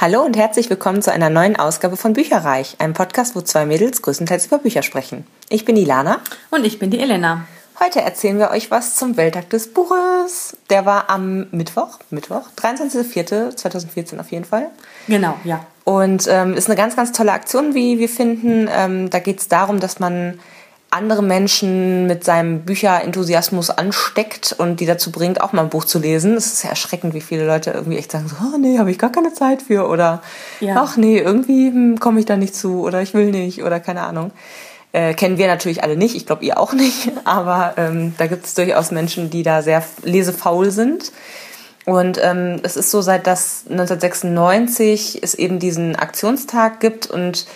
Hallo und herzlich willkommen zu einer neuen Ausgabe von Bücherreich, einem Podcast, wo zwei Mädels größtenteils über Bücher sprechen. Ich bin Ilana. Und ich bin die Elena. Heute erzählen wir euch was zum Welttag des Buches. Der war am Mittwoch, Mittwoch, 23.04.2014 auf jeden Fall. Genau, ja. Und ähm, ist eine ganz, ganz tolle Aktion, wie wir finden. Ähm, da geht es darum, dass man andere Menschen mit seinem Bücherenthusiasmus ansteckt und die dazu bringt, auch mal ein Buch zu lesen. Es ist ja erschreckend, wie viele Leute irgendwie echt sagen so, oh nee, habe ich gar keine Zeit für oder ja. ach nee, irgendwie hm, komme ich da nicht zu oder ich will nicht oder keine Ahnung. Äh, kennen wir natürlich alle nicht, ich glaube ihr auch nicht, aber ähm, da gibt es durchaus Menschen, die da sehr lesefaul sind. Und ähm, es ist so, seit das 1996 es eben diesen Aktionstag gibt und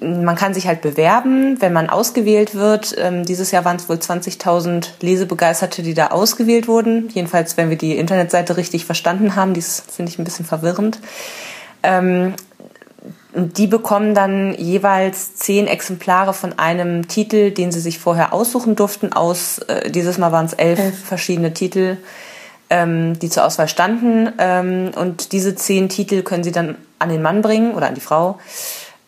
man kann sich halt bewerben, wenn man ausgewählt wird. Ähm, dieses Jahr waren es wohl 20.000 Lesebegeisterte, die da ausgewählt wurden. Jedenfalls, wenn wir die Internetseite richtig verstanden haben. Dies finde ich ein bisschen verwirrend. Ähm, die bekommen dann jeweils zehn Exemplare von einem Titel, den sie sich vorher aussuchen durften. Aus äh, dieses Mal waren es elf, elf, verschiedene Titel, ähm, die zur Auswahl standen. Ähm, und diese zehn Titel können sie dann an den Mann bringen oder an die Frau.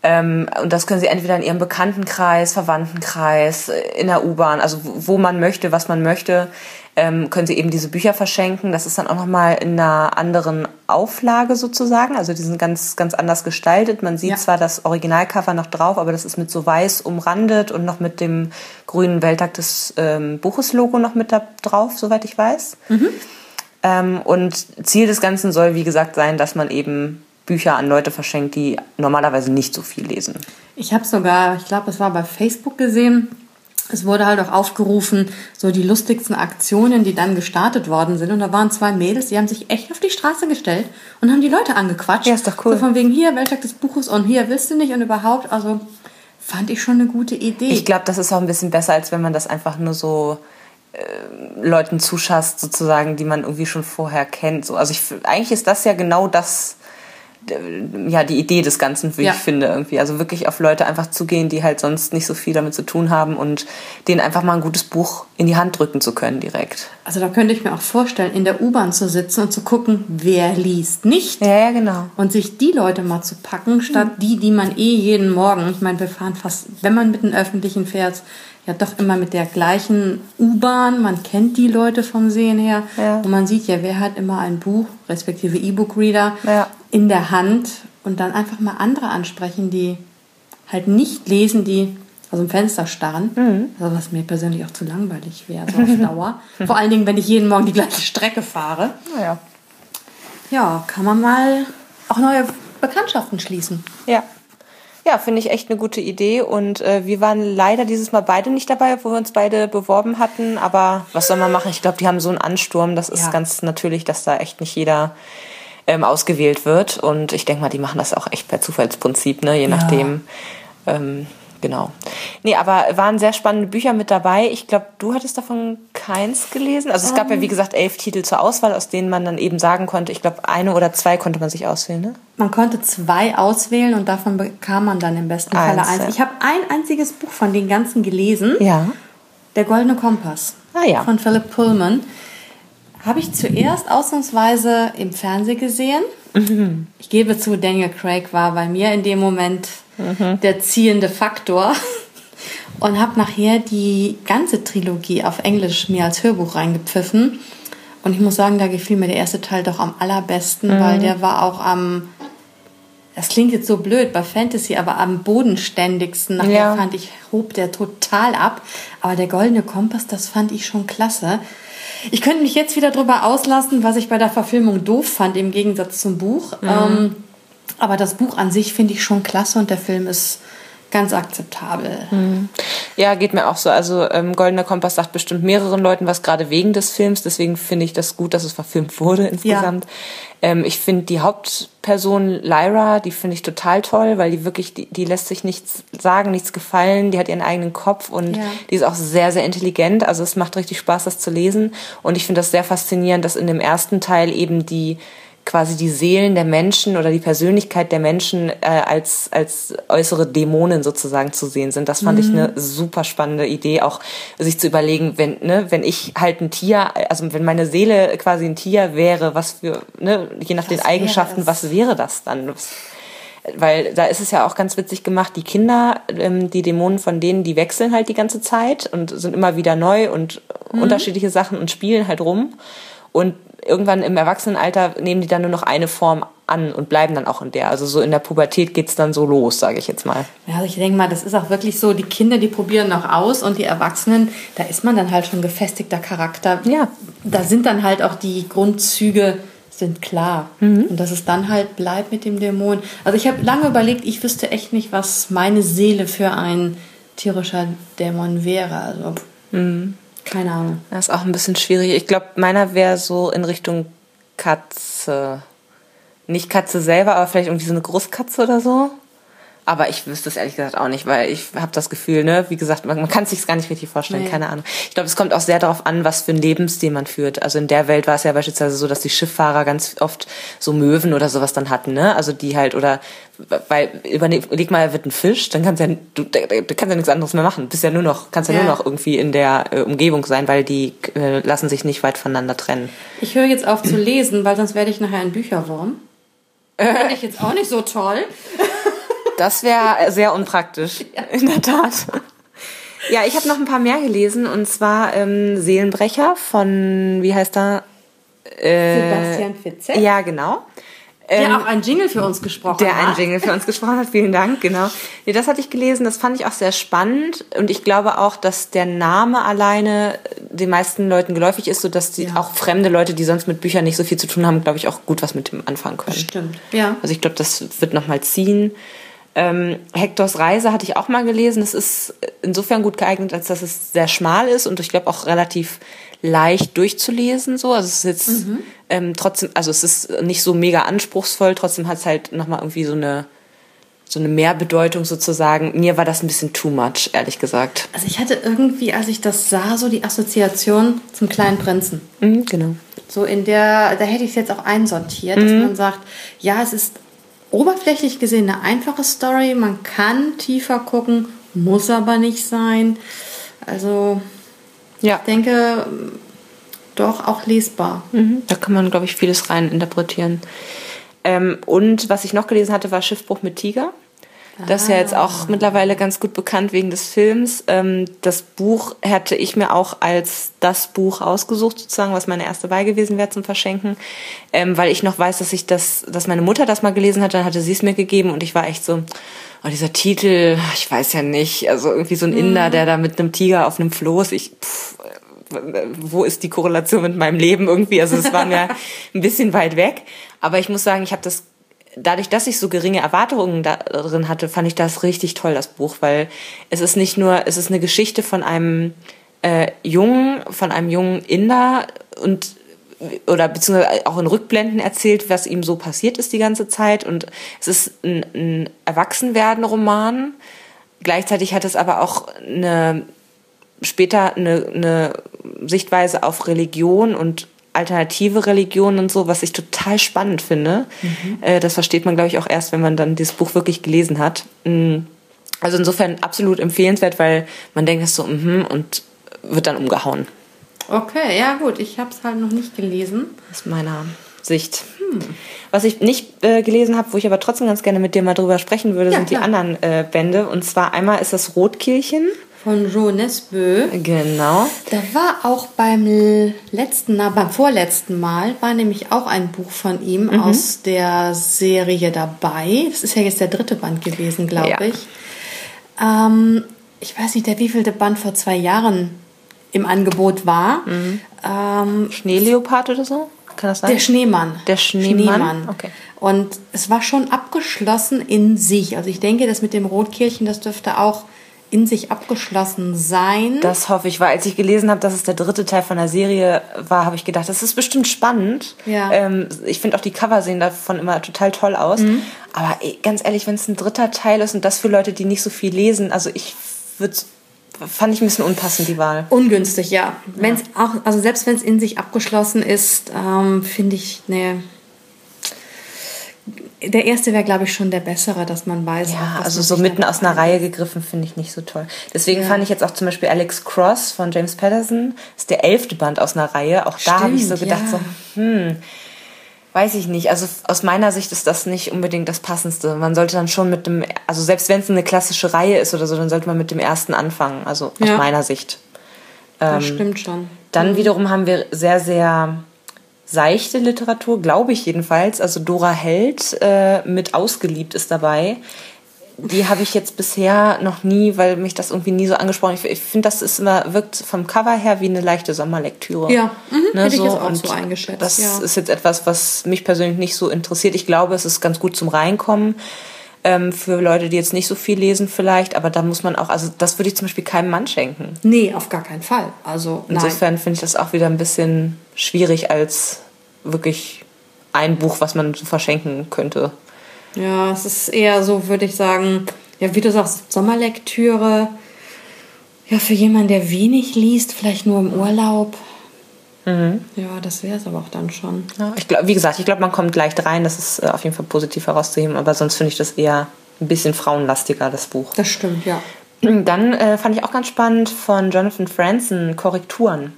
Ähm, und das können Sie entweder in Ihrem Bekanntenkreis, Verwandtenkreis, in der U-Bahn, also wo man möchte, was man möchte, ähm, können Sie eben diese Bücher verschenken. Das ist dann auch nochmal in einer anderen Auflage sozusagen. Also die sind ganz, ganz anders gestaltet. Man sieht ja. zwar das Originalcover noch drauf, aber das ist mit so weiß umrandet und noch mit dem grünen Welttag des ähm, Buches-Logo noch mit da drauf, soweit ich weiß. Mhm. Ähm, und Ziel des Ganzen soll, wie gesagt, sein, dass man eben Bücher an Leute verschenkt, die normalerweise nicht so viel lesen. Ich habe sogar, ich glaube, es war bei Facebook gesehen, es wurde halt auch aufgerufen, so die lustigsten Aktionen, die dann gestartet worden sind. Und da waren zwei Mädels, die haben sich echt auf die Straße gestellt und haben die Leute angequatscht. Ja, ist doch cool. So von wegen hier, Welttag des Buches und hier willst du nicht und überhaupt. Also fand ich schon eine gute Idee. Ich glaube, das ist auch ein bisschen besser, als wenn man das einfach nur so äh, Leuten zuschasst, sozusagen, die man irgendwie schon vorher kennt. So, also ich, eigentlich ist das ja genau das, ja, die Idee des Ganzen, wie ja. ich finde, irgendwie. Also wirklich auf Leute einfach zugehen, die halt sonst nicht so viel damit zu tun haben und denen einfach mal ein gutes Buch in die Hand drücken zu können direkt. Also da könnte ich mir auch vorstellen, in der U-Bahn zu sitzen und zu gucken, wer liest nicht. Ja, ja, genau. Und sich die Leute mal zu packen, statt mhm. die, die man eh jeden Morgen, ich meine, wir fahren fast, wenn man mit den Öffentlichen fährt, ja doch immer mit der gleichen U-Bahn. Man kennt die Leute vom Sehen her. Ja. Und man sieht ja, wer hat immer ein Buch, respektive E-Book-Reader, ja. In der Hand und dann einfach mal andere ansprechen, die halt nicht lesen, die aus dem Fenster starren. Mhm. Also was mir persönlich auch zu langweilig wäre, so auf Dauer. Vor allen Dingen, wenn ich jeden Morgen die gleiche Strecke fahre. Ja. Ja, kann man mal auch neue Bekanntschaften schließen. Ja. Ja, finde ich echt eine gute Idee. Und äh, wir waren leider dieses Mal beide nicht dabei, wo wir uns beide beworben hatten. Aber was soll man machen? Ich glaube, die haben so einen Ansturm. Das ist ja. ganz natürlich, dass da echt nicht jeder ähm, ausgewählt wird. Und ich denke mal, die machen das auch echt per Zufallsprinzip, ne? je nachdem. Ähm, Genau. Nee, aber waren sehr spannende Bücher mit dabei. Ich glaube, du hattest davon keins gelesen. Also es gab ja, wie ähm. gesagt, elf Titel zur Auswahl, aus denen man dann eben sagen konnte, ich glaube, eine oder zwei konnte man sich auswählen, ne? Man konnte zwei auswählen und davon bekam man dann im besten Falle eins. Ich habe ein einziges Buch von den ganzen gelesen. Ja. Der Goldene Kompass. Ah ja. Von Philip Pullman. Habe ich zuerst ausnahmsweise im Fernsehen gesehen. Mhm. Ich gebe zu, Daniel Craig war bei mir in dem Moment mhm. der ziehende Faktor. Und habe nachher die ganze Trilogie auf Englisch mir als Hörbuch reingepfiffen. Und ich muss sagen, da gefiel mir der erste Teil doch am allerbesten, mhm. weil der war auch am, das klingt jetzt so blöd bei Fantasy, aber am bodenständigsten. Nachher ja. fand ich, hob der total ab. Aber der Goldene Kompass, das fand ich schon klasse. Ich könnte mich jetzt wieder drüber auslassen, was ich bei der Verfilmung doof fand, im Gegensatz zum Buch. Mhm. Ähm, aber das Buch an sich finde ich schon klasse und der Film ist ganz akzeptabel. Mhm. Ja, geht mir auch so. Also ähm, Goldener Kompass sagt bestimmt mehreren Leuten was, gerade wegen des Films. Deswegen finde ich das gut, dass es verfilmt wurde insgesamt. Ja. Ähm, ich finde die Hauptperson Lyra, die finde ich total toll, weil die wirklich, die, die lässt sich nichts sagen, nichts gefallen. Die hat ihren eigenen Kopf und ja. die ist auch sehr, sehr intelligent. Also es macht richtig Spaß, das zu lesen. Und ich finde das sehr faszinierend, dass in dem ersten Teil eben die quasi die Seelen der Menschen oder die Persönlichkeit der Menschen äh, als, als äußere Dämonen sozusagen zu sehen sind. Das fand mhm. ich eine super spannende Idee, auch sich zu überlegen, wenn, ne, wenn ich halt ein Tier, also wenn meine Seele quasi ein Tier wäre, was für, ne, je nach was den Eigenschaften, was wäre das dann? weil da ist es ja auch ganz witzig gemacht, die Kinder, ähm, die Dämonen von denen, die wechseln halt die ganze Zeit und sind immer wieder neu und mhm. unterschiedliche Sachen und spielen halt rum. Und irgendwann im Erwachsenenalter nehmen die dann nur noch eine Form an und bleiben dann auch in der. Also so in der Pubertät geht's dann so los, sage ich jetzt mal. Ja, also ich denke mal, das ist auch wirklich so, die Kinder, die probieren noch aus und die Erwachsenen, da ist man dann halt schon gefestigter Charakter. Ja. Da sind dann halt auch die Grundzüge sind klar. Mhm. Und dass es dann halt bleibt mit dem Dämon. Also ich habe lange überlegt, ich wüsste echt nicht, was meine Seele für ein tierischer Dämon wäre. Also mhm. Keine Ahnung. Das ist auch ein bisschen schwierig. Ich glaube, meiner wäre so in Richtung Katze. Nicht Katze selber, aber vielleicht irgendwie so eine Großkatze oder so. Aber ich wüsste es ehrlich gesagt auch nicht, weil ich habe das Gefühl, ne, wie gesagt, man, man kann es sich gar nicht richtig vorstellen, nee. keine Ahnung. Ich glaube, es kommt auch sehr darauf an, was für ein Lebensstil man führt. Also in der Welt war es ja beispielsweise so, dass die Schifffahrer ganz oft so Möwen oder sowas dann hatten, ne? Also die halt oder weil überleg mal, er wird ein Fisch, dann kannst ja du, du kannst ja nichts anderes mehr machen. Bist ja nur noch kannst ja, ja. nur noch irgendwie in der äh, Umgebung sein, weil die äh, lassen sich nicht weit voneinander trennen. Ich höre jetzt auf zu lesen, weil sonst werde ich nachher ein Bücherwurm. Finde ich jetzt auch nicht so toll. Das wäre sehr unpraktisch, ja. in der Tat. Ja, ich habe noch ein paar mehr gelesen und zwar ähm, Seelenbrecher von, wie heißt er? Äh, Sebastian Fitzek. Ja, genau. Der ähm, auch einen Jingle für uns gesprochen der hat. Der einen Jingle für uns gesprochen hat, vielen Dank, genau. Nee, das hatte ich gelesen, das fand ich auch sehr spannend und ich glaube auch, dass der Name alleine den meisten Leuten geläufig ist, sodass die ja. auch fremde Leute, die sonst mit Büchern nicht so viel zu tun haben, glaube ich, auch gut was mit dem anfangen können. Stimmt, ja. Also ich glaube, das wird nochmal ziehen. Ähm, Hectors Reise hatte ich auch mal gelesen. Es ist insofern gut geeignet, als dass es sehr schmal ist und ich glaube auch relativ leicht durchzulesen. So, also es ist jetzt mhm. ähm, trotzdem, also es ist nicht so mega anspruchsvoll. Trotzdem hat es halt noch mal irgendwie so eine so eine Mehrbedeutung sozusagen. Mir war das ein bisschen too much, ehrlich gesagt. Also ich hatte irgendwie, als ich das sah, so die Assoziation zum kleinen Prinzen. Mhm, genau. So in der, da hätte ich es jetzt auch einsortiert, mhm. dass man sagt, ja, es ist oberflächlich gesehen eine einfache Story. Man kann tiefer gucken, muss aber nicht sein. Also ja. ich denke, doch auch lesbar. Mhm. Da kann man, glaube ich, vieles rein interpretieren. Ähm, und was ich noch gelesen hatte, war Schiffbruch mit Tiger. Das ist ja jetzt auch mittlerweile ganz gut bekannt wegen des Films. Ähm, das Buch hätte ich mir auch als das Buch ausgesucht, sozusagen, was meine erste Wahl gewesen wäre zum Verschenken. Ähm, weil ich noch weiß, dass ich das, dass meine Mutter das mal gelesen hat, dann hatte sie es mir gegeben und ich war echt so, oh, dieser Titel, ich weiß ja nicht, also irgendwie so ein Inder, mhm. der da mit einem Tiger auf einem Floß, ich, pff, wo ist die Korrelation mit meinem Leben irgendwie? Also es war mir ein bisschen weit weg. Aber ich muss sagen, ich habe das dadurch, dass ich so geringe Erwartungen darin hatte, fand ich das richtig toll, das Buch, weil es ist nicht nur, es ist eine Geschichte von einem äh, Jungen, von einem jungen Inder und oder beziehungsweise auch in Rückblenden erzählt, was ihm so passiert ist die ganze Zeit. Und es ist ein, ein Erwachsenwerden-Roman. Gleichzeitig hat es aber auch eine später eine, eine Sichtweise auf Religion und alternative Religionen und so, was ich total spannend finde. Mhm. Äh, das versteht man, glaube ich, auch erst, wenn man dann dieses Buch wirklich gelesen hat. Mm. Also insofern absolut empfehlenswert, weil man denkt es so, mhm, und wird dann umgehauen. Okay, ja gut, ich habe es halt noch nicht gelesen. Aus meiner Sicht. Hm. Was ich nicht äh, gelesen habe, wo ich aber trotzdem ganz gerne mit dir mal drüber sprechen würde, ja, sind klar. die anderen äh, Bände. Und zwar einmal ist das Rotkehlchen von Jo Nesbø. Genau. Da war auch beim letzten, na, beim vorletzten Mal war nämlich auch ein Buch von ihm mhm. aus der Serie dabei. Das ist ja jetzt der dritte Band gewesen, glaube ja. ich. Ähm, ich weiß nicht, der wievielte Band vor zwei Jahren im Angebot war. Mhm. Ähm, Schneeleopard oder so? Kann das sein? Der Schneemann. Der Schneemann. Schneemann. Okay. Und es war schon abgeschlossen in sich. Also ich denke, das mit dem Rotkehlchen, das dürfte auch in sich abgeschlossen sein. Das hoffe ich, weil als ich gelesen habe, dass es der dritte Teil von der Serie war, habe ich gedacht, das ist bestimmt spannend. Ja. Ähm, ich finde auch die Cover sehen davon immer total toll aus. Mhm. Aber ganz ehrlich, wenn es ein dritter Teil ist und das für Leute, die nicht so viel lesen, also ich würde fand ich ein bisschen unpassend die Wahl. Ungünstig, ja. Wenn es auch, also selbst wenn es in sich abgeschlossen ist, ähm, finde ich, nee, der erste wäre, glaube ich, schon der bessere, dass man weiß. Ja, auch, also so mitten aus einer Reihe gegriffen finde ich nicht so toll. Deswegen ja. fand ich jetzt auch zum Beispiel Alex Cross von James Patterson, ist der elfte Band aus einer Reihe. Auch da habe ich so gedacht, ja. so, hm, weiß ich nicht. Also aus meiner Sicht ist das nicht unbedingt das Passendste. Man sollte dann schon mit dem, also selbst wenn es eine klassische Reihe ist oder so, dann sollte man mit dem ersten anfangen. Also aus meiner Sicht. das ähm, stimmt schon. Dann mhm. wiederum haben wir sehr, sehr seichte Literatur, glaube ich jedenfalls. Also Dora Held äh, mit Ausgeliebt ist dabei. Die habe ich jetzt bisher noch nie, weil mich das irgendwie nie so angesprochen. Ich, ich finde, das ist immer wirkt vom Cover her wie eine leichte Sommerlektüre. Ja, mhm, ne, hätte so. ich jetzt auch Und so eingeschätzt. Das ja. ist jetzt etwas, was mich persönlich nicht so interessiert. Ich glaube, es ist ganz gut zum Reinkommen ähm, für Leute, die jetzt nicht so viel lesen vielleicht, aber da muss man auch, also das würde ich zum Beispiel keinem Mann schenken. Nee, auf gar keinen Fall. Also insofern finde ich das auch wieder ein bisschen schwierig als wirklich ein Buch, was man so verschenken könnte. Ja, es ist eher so, würde ich sagen, ja, wie du sagst, Sommerlektüre. Ja, für jemanden, der wenig liest, vielleicht nur im Urlaub. Mhm. Ja, das wäre es aber auch dann schon. Ja, ich glaub, wie gesagt, ich glaube, man kommt leicht rein. Das ist äh, auf jeden Fall positiv herauszuheben. Aber sonst finde ich das eher ein bisschen frauenlastiger, das Buch. Das stimmt, ja. Dann äh, fand ich auch ganz spannend von Jonathan Franzen Korrekturen.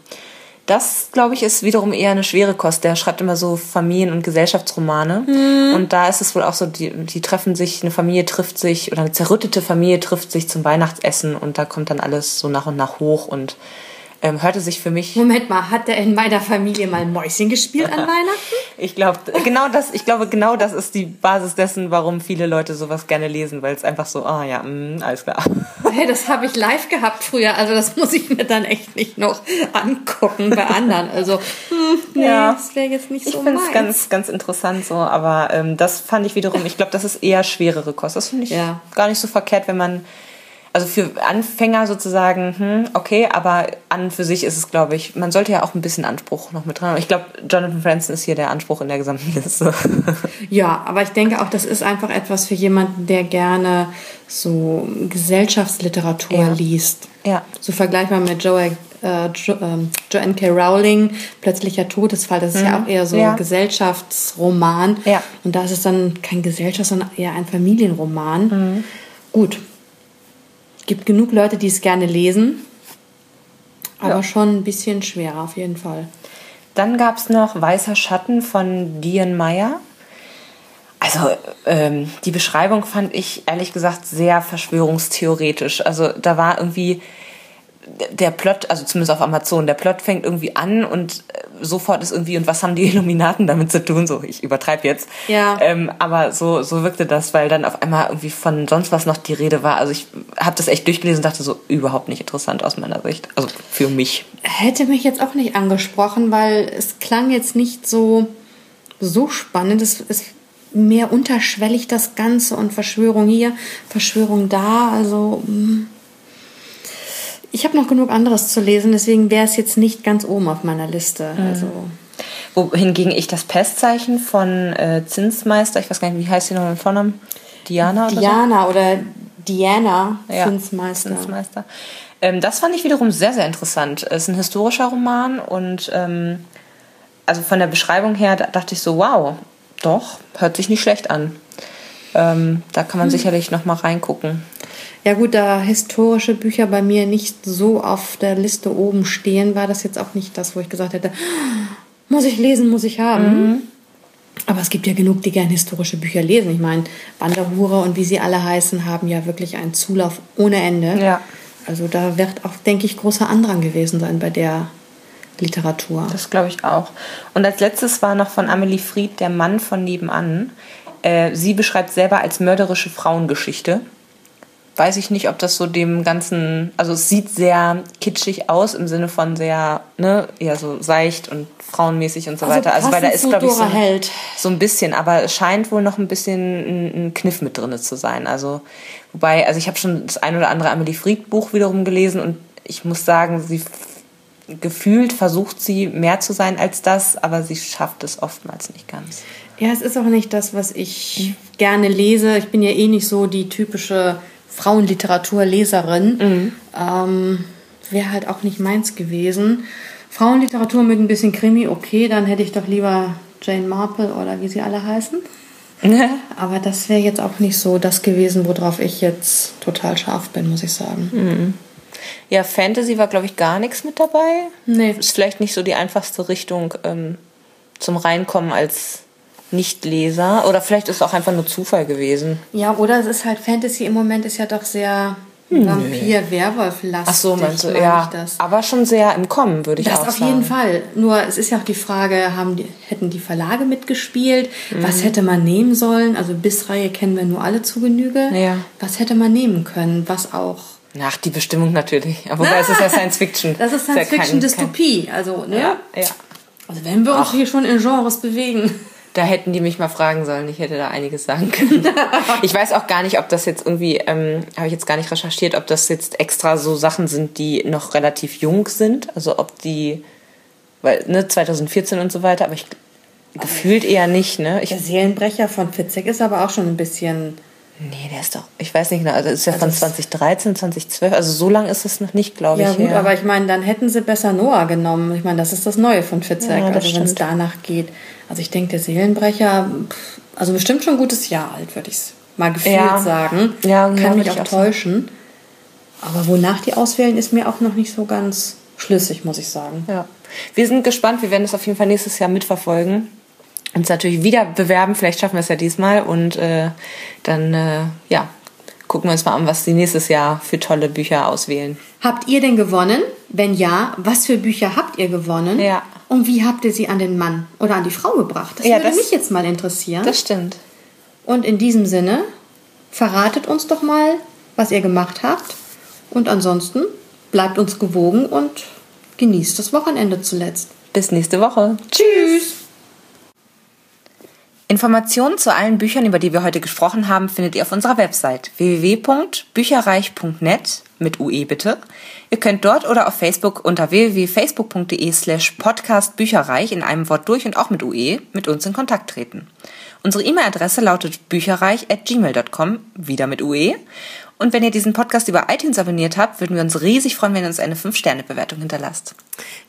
Das, glaube ich, ist wiederum eher eine schwere Kost. Der schreibt immer so Familien- und Gesellschaftsromane. Mhm. Und da ist es wohl auch so, die, die treffen sich, eine Familie trifft sich oder eine zerrüttete Familie trifft sich zum Weihnachtsessen und da kommt dann alles so nach und nach hoch und ähm, hörte sich für mich. Moment mal, hat er in meiner Familie mal Mäuschen gespielt an Weihnachten? Ich glaube, genau das, ich glaube, genau das ist die Basis dessen, warum viele Leute sowas gerne lesen, weil es einfach so, ah ja, mh, alles klar. Hey, das habe ich live gehabt früher, also das muss ich mir dann echt nicht noch angucken bei anderen. Also, hm, nee, ja, das wäre jetzt nicht so Ich finde es ganz, ganz interessant so, aber ähm, das fand ich wiederum, ich glaube, das ist eher schwerere Kost. Das finde ich ja. gar nicht so verkehrt, wenn man also für Anfänger sozusagen, hm, okay, aber an für sich ist es, glaube ich, man sollte ja auch ein bisschen Anspruch noch mit dran haben. Ich glaube, Jonathan Franzen ist hier der Anspruch in der gesamten Liste. ja, aber ich denke auch, das ist einfach etwas für jemanden, der gerne so Gesellschaftsliteratur ja. liest. Ja. So vergleichbar mit Joe, äh, jo, äh, Joanne K. Rowling, Plötzlicher Todesfall. Das ist mhm. ja auch eher so ja. ein Gesellschaftsroman. Ja. Und da ist es dann kein Gesellschafts-, sondern eher ein Familienroman. Mhm. Gut, gibt genug Leute, die es gerne lesen, aber ja. schon ein bisschen schwerer auf jeden Fall. Dann gab es noch Weißer Schatten von Diane Meyer. Also ähm, die Beschreibung fand ich ehrlich gesagt sehr verschwörungstheoretisch. Also da war irgendwie der Plot, also zumindest auf Amazon, der Plot fängt irgendwie an und äh, sofort ist irgendwie, und was haben die Illuminaten damit zu tun? So, ich übertreibe jetzt. Ja. Ähm, aber so, so wirkte das, weil dann auf einmal irgendwie von sonst was noch die Rede war. Also ich habe das echt durchgelesen und dachte so, überhaupt nicht interessant aus meiner Sicht. Also für mich. Hätte mich jetzt auch nicht angesprochen, weil es klang jetzt nicht so, so spannend. Es ist mehr unterschwellig das Ganze und Verschwörung hier, Verschwörung da. Also. Mh mm. Ich habe noch genug anderes zu lesen, deswegen wäre es jetzt nicht ganz oben auf meiner Liste. Mhm. Also. Wohingegen ich das Pestzeichen von äh, Zinsmeister, ich weiß gar nicht, wie heißt sie noch im Vornamen? Diana oder Diana so? oder Diana ja, Zinsmeister. Zinsmeister. Ähm, das fand ich wiederum sehr, sehr interessant. Es ist ein historischer Roman und ähm, also von der Beschreibung her dachte ich so, wow, doch, hört sich nicht schlecht an. Ähm, da kann man hm. sicherlich noch mal reingucken. Ja gut, da historische Bücher bei mir nicht so auf der Liste oben stehen, war das jetzt auch nicht das, wo ich gesagt hätte, muss ich lesen, muss ich haben. Mhm. Aber es gibt ja genug, die gerne historische Bücher lesen. Ich meine, Wanderhure und wie sie alle heißen, haben ja wirklich einen Zulauf ohne Ende. Ja. Also da wird auch, denke ich, großer Andrang gewesen sein bei der Literatur. Das glaube ich auch. Und als letztes war noch von Amelie Fried Der Mann von nebenan. Äh, sie beschreibt selber als mörderische Frauengeschichte weiß ich nicht, ob das so dem ganzen, also es sieht sehr kitschig aus im Sinne von sehr, ne, eher so seicht und frauenmäßig und so also weiter. Also weil da ist, glaube ich, so, so, ein bisschen, aber es scheint wohl noch ein bisschen ein, ein Kniff mit drin zu sein. Also, wobei, also ich habe schon das ein oder andere Amelie Fried Buch wiederum gelesen und ich muss sagen, sie gefühlt versucht sie mehr zu sein als das, aber sie schafft es oftmals nicht ganz. Ja, es ist auch nicht das, was ich mhm. gerne lese. Ich bin ja eh nicht so die typische Frauenliteraturleserin. Mhm. Ähm, Wäre halt auch nicht meins gewesen. Frauenliteratur mit ein bisschen Krimi, okay, dann hätte ich doch lieber Jane Marple oder wie sie alle heißen. Aber das wäre jetzt auch nicht so das gewesen, worauf ich jetzt total scharf bin, muss ich sagen. Mhm. Ja, Fantasy war, glaube ich, gar nichts mit dabei. Nee. Ist vielleicht nicht so die einfachste Richtung ähm, zum Reinkommen als Nichtleser. Oder vielleicht ist es auch einfach nur Zufall gewesen. Ja, oder es ist halt Fantasy im Moment ist ja doch sehr Vampir, Werwolf lastig. Ach so, meinst du, ja. das. Aber schon sehr im Kommen, würde ich Das auch auf sagen. jeden Fall. Nur es ist ja auch die Frage, haben die, hätten die Verlage mitgespielt? Mhm. Was hätte man nehmen sollen? Also Bissreihe kennen wir nur alle zu Genüge. Ja. Was hätte man nehmen können? Was auch. Nach die Bestimmung natürlich. Aber wobei es ist ja Science Fiction. Das ist ja Science Fiction kein- Dystopie. Also, ne? Ja, ja. Also wenn wir uns hier schon in Genres bewegen. Da hätten die mich mal fragen sollen. Ich hätte da einiges sagen können. ich weiß auch gar nicht, ob das jetzt irgendwie, ähm, habe ich jetzt gar nicht recherchiert, ob das jetzt extra so Sachen sind, die noch relativ jung sind. Also ob die, weil, ne, 2014 und so weiter, aber ich gefühlt eher nicht, ne? Ich, Der Seelenbrecher von Fitzek ist aber auch schon ein bisschen. Nee, der ist doch, ich weiß nicht genau, also ist ja von Also es- 2013, 2012, also so lang ist es noch nicht, glaube Ja, ich. gut, aber ich meine, dann hätten sie besser Noah genommen. Ich meine, das ist das Neue von Fitzek, Ja, also wenn es danach geht. Also ich denke, der Seelenbrecher, also bestimmt schon ein gutes Jahr alt, würde ich mal gefühlt Ja. sagen. Ja, ja, Kann würde mich ich auch auch sagen. täuschen. Aber wonach die auswählen, ist mir auch noch nicht so ganz schlüssig, muss ich sagen. Ja. Wir sind gespannt, wir werden es auf jeden Fall nächstes Jahr mitverfolgen. Uns natürlich wieder bewerben, vielleicht schaffen wir es ja diesmal und äh, dann äh, ja, gucken wir uns mal an, was die nächstes Jahr für tolle Bücher auswählen. Habt ihr denn gewonnen? Wenn ja, was für Bücher habt ihr gewonnen? Ja. Und wie habt ihr sie an den Mann oder an die Frau gebracht? Das Ja, würde das- mich jetzt mal interessieren. Das stimmt. Und in diesem Sinne, verratet uns doch mal, was ihr gemacht habt. Und ansonsten bleibt uns gewogen und genießt das Wochenende zuletzt. Bis nächste Woche. Tschüss! Informationen zu allen Büchern, über die wir heute gesprochen haben, findet ihr auf unserer Website www.bücherreich.net mit UE bitte. Ihr könnt dort oder auf Facebook unter www.facebook.de slash podcastbücherreich in einem Wort durch und auch mit UE mit uns in Kontakt treten. Unsere E-Mail-Adresse lautet bücherreich.gmail.com, wieder mit UE. Und wenn ihr diesen Podcast über iTunes abonniert habt, würden wir uns riesig freuen, wenn ihr uns eine 5-Sterne-Bewertung hinterlasst.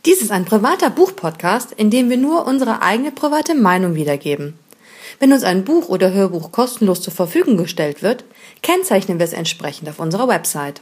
Dies ist ein privater Buchpodcast, in dem wir nur unsere eigene private Meinung wiedergeben. Wenn uns ein Buch oder Hörbuch kostenlos zur Verfügung gestellt wird, kennzeichnen wir es entsprechend auf unserer Website.